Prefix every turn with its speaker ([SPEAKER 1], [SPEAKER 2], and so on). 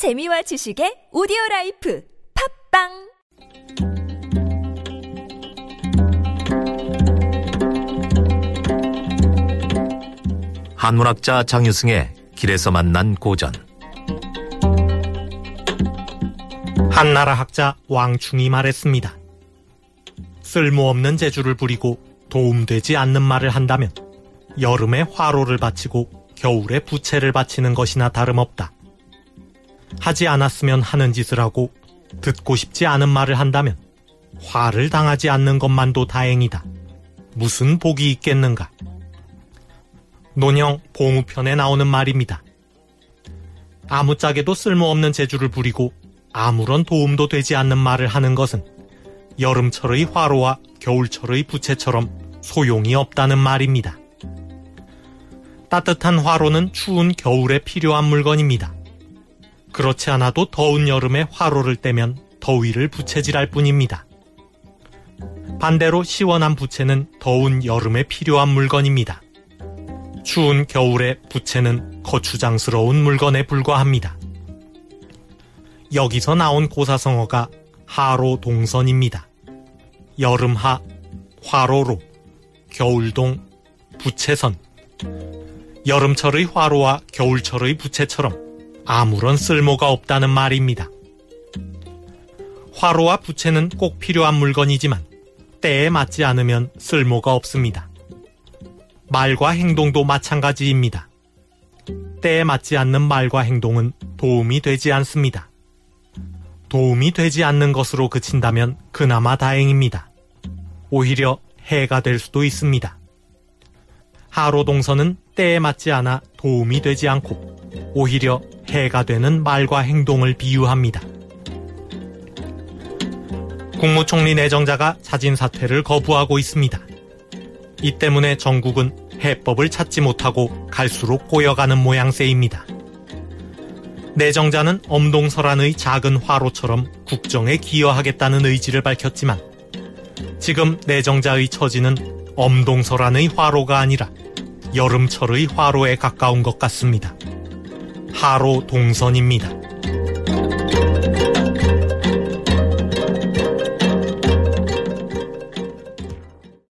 [SPEAKER 1] 재미와 지식의 audio life 팟빵
[SPEAKER 2] 한문학자 장유승의 길에서 만난 고전
[SPEAKER 3] 한나라 학자 왕충이 말했습니다. 쓸모없는 재주를 부리고 도움되지 않는 말을 한다면 여름에 화로를 바치고 겨울에 부채를 바치는 것이나 다름없다. 하지 않았으면 하는 짓을 하고 듣고 싶지 않은 말을 한다면 화를 당하지 않는 것만도 다행이다. 무슨 복이 있겠는가? 논형 봉우편에 나오는 말입니다. 아무짝에도 쓸모없는 재주를 부리고 아무런 도움도 되지 않는 말을 하는 것은 여름철의 화로와 겨울철의 부채처럼 소용이 없다는 말입니다. 따뜻한 화로는 추운 겨울에 필요한 물건입니다. 그렇지 않아도 더운 여름에 화로를 떼면 더위를 부채질할 뿐입니다. 반대로 시원한 부채는 더운 여름에 필요한 물건입니다. 추운 겨울에 부채는 거추장스러운 물건에 불과합니다. 여기서 나온 고사성어가 하로 동선입니다. 여름하, 화로로, 겨울동, 부채선. 여름철의 화로와 겨울철의 부채처럼 아무런 쓸모가 없다는 말입니다. 화로와 부채는 꼭 필요한 물건이지만 때에 맞지 않으면 쓸모가 없습니다. 말과 행동도 마찬가지입니다. 때에 맞지 않는 말과 행동은 도움이 되지 않습니다. 도움이 되지 않는 것으로 그친다면 그나마 다행입니다. 오히려 해가 될 수도 있습니다. 하로 동선은 때에 맞지 않아 도움이 되지 않고 오히려 해가 되는 말과 행동을 비유합니다. 국무총리 내정자가 자진 사퇴를 거부하고 있습니다. 이 때문에 정국은 해법을 찾지 못하고 갈수록 꼬여가는 모양새입니다. 내정자는 엄동설안의 작은 화로처럼 국정에 기여하겠다는 의지를 밝혔지만 지금 내정자의 처지는 엄동설안의 화로가 아니라 여름철의 화로에 가까운 것 같습니다. 하로 동선입니다.